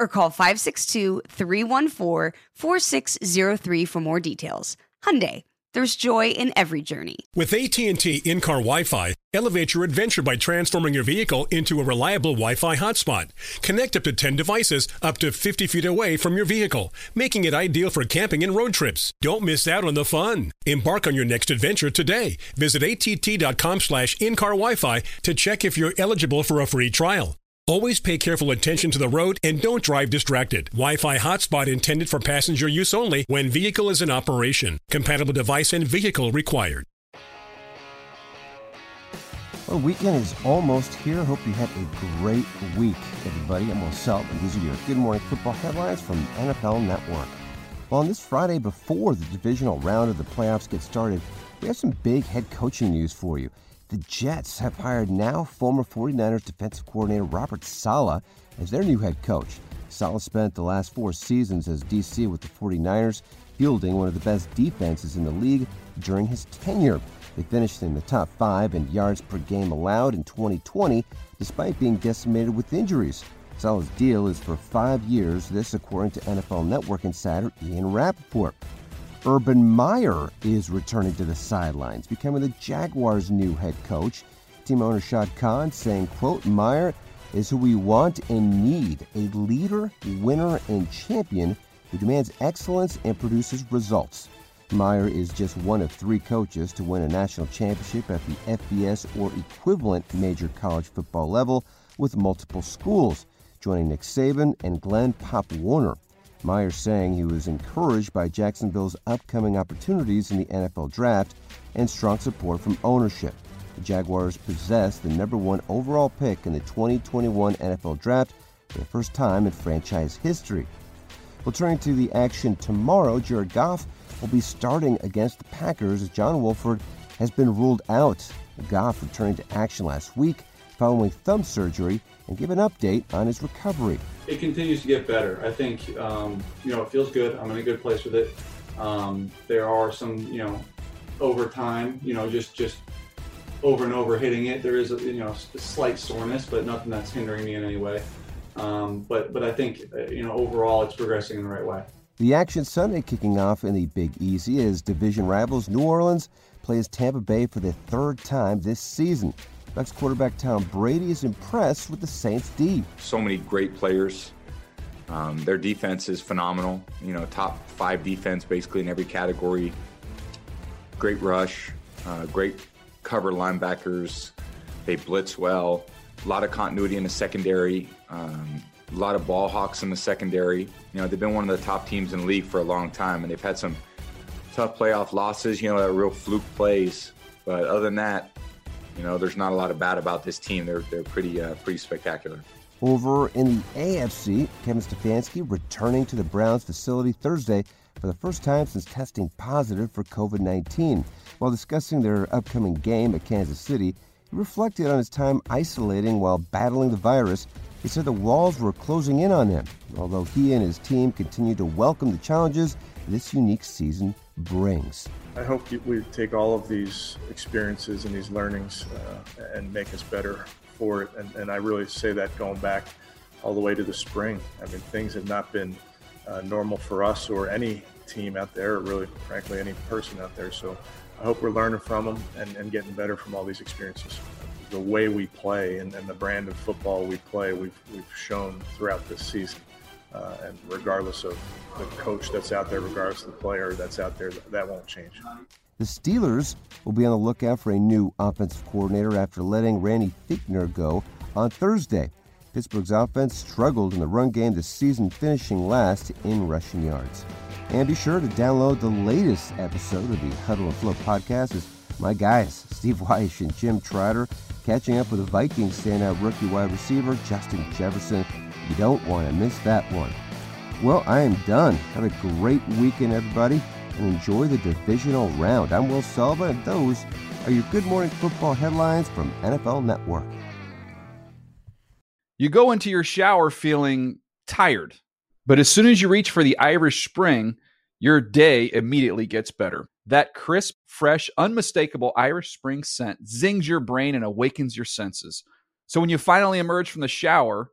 or call 562-314-4603 for more details. Hyundai, there's joy in every journey. With AT&T in-car Wi-Fi, elevate your adventure by transforming your vehicle into a reliable Wi-Fi hotspot. Connect up to 10 devices up to 50 feet away from your vehicle, making it ideal for camping and road trips. Don't miss out on the fun. Embark on your next adventure today. Visit att.com slash in-car Wi-Fi to check if you're eligible for a free trial. Always pay careful attention to the road and don't drive distracted. Wi-Fi hotspot intended for passenger use only when vehicle is in operation. Compatible device and vehicle required. Well, weekend is almost here. Hope you had a great week, everybody. I'm Will Selva, and these are your Good Morning Football headlines from NFL Network. Well, on this Friday before the divisional round of the playoffs gets started, we have some big head coaching news for you. The Jets have hired now former 49ers defensive coordinator Robert Saleh as their new head coach. Saleh spent the last four seasons as DC with the 49ers, fielding one of the best defenses in the league during his tenure. They finished in the top five in yards per game allowed in 2020, despite being decimated with injuries. Saleh's deal is for five years, this according to NFL Network insider Ian Rapoport. Urban Meyer is returning to the sidelines, becoming the Jaguars' new head coach. Team owner Shad Khan saying, quote, Meyer is who we want and need, a leader, winner, and champion who demands excellence and produces results. Meyer is just one of three coaches to win a national championship at the FBS or equivalent major college football level with multiple schools, joining Nick Saban and Glenn Pop Warner. Meyer saying he was encouraged by Jacksonville's upcoming opportunities in the NFL draft and strong support from ownership. The Jaguars possess the number one overall pick in the 2021 NFL draft for the first time in franchise history. Well, turning to the action tomorrow, Jared Goff will be starting against the Packers as John Wolford has been ruled out. Goff returning to action last week following thumb surgery and give an update on his recovery. It continues to get better. I think, um, you know, it feels good. I'm in a good place with it. Um, there are some, you know, over time, you know, just just over and over hitting it. There is, a, you know, a slight soreness, but nothing that's hindering me in any way. Um, but but I think, uh, you know, overall, it's progressing in the right way. The action Sunday kicking off in the Big Easy as division rivals New Orleans plays Tampa Bay for the third time this season. Bucs quarterback Tom Brady is impressed with the Saints D. So many great players. Um, their defense is phenomenal. You know, top five defense basically in every category. Great rush, uh, great cover linebackers. They blitz well. A lot of continuity in the secondary. Um, a lot of ball hawks in the secondary. You know, they've been one of the top teams in the league for a long time, and they've had some tough playoff losses. You know, that real fluke plays. But other than that, you know, there's not a lot of bad about this team. They're they're pretty uh, pretty spectacular. Over in the AFC, Kevin Stefanski returning to the Browns facility Thursday for the first time since testing positive for COVID 19. While discussing their upcoming game at Kansas City, he reflected on his time isolating while battling the virus. He said the walls were closing in on him, although he and his team continue to welcome the challenges this unique season brings. I hope we take all of these experiences and these learnings uh, and make us better for it. And, and, I really say that going back all the way to the spring. I mean, things have not been uh, normal for us or any team out there, or really, frankly, any person out there. So I hope we're learning from them and, and getting better from all these experiences. the way we play and, and, the brand of football we play, we've, we've shown throughout this season. Uh, and regardless of the coach that's out there, regardless of the player that's out there, that won't change. The Steelers will be on the lookout for a new offensive coordinator after letting Randy Fichtner go on Thursday. Pittsburgh's offense struggled in the run game this season, finishing last in rushing yards. And be sure to download the latest episode of the Huddle and Flow podcast as my guys, Steve Wyche and Jim Trotter, catching up with the Vikings standout rookie wide receiver, Justin Jefferson. You don't want to miss that one. Well, I am done. Have a great weekend, everybody, and enjoy the divisional round. I'm Will Selva, and those are your Good Morning Football headlines from NFL Network. You go into your shower feeling tired, but as soon as you reach for the Irish Spring, your day immediately gets better. That crisp, fresh, unmistakable Irish Spring scent zings your brain and awakens your senses. So when you finally emerge from the shower,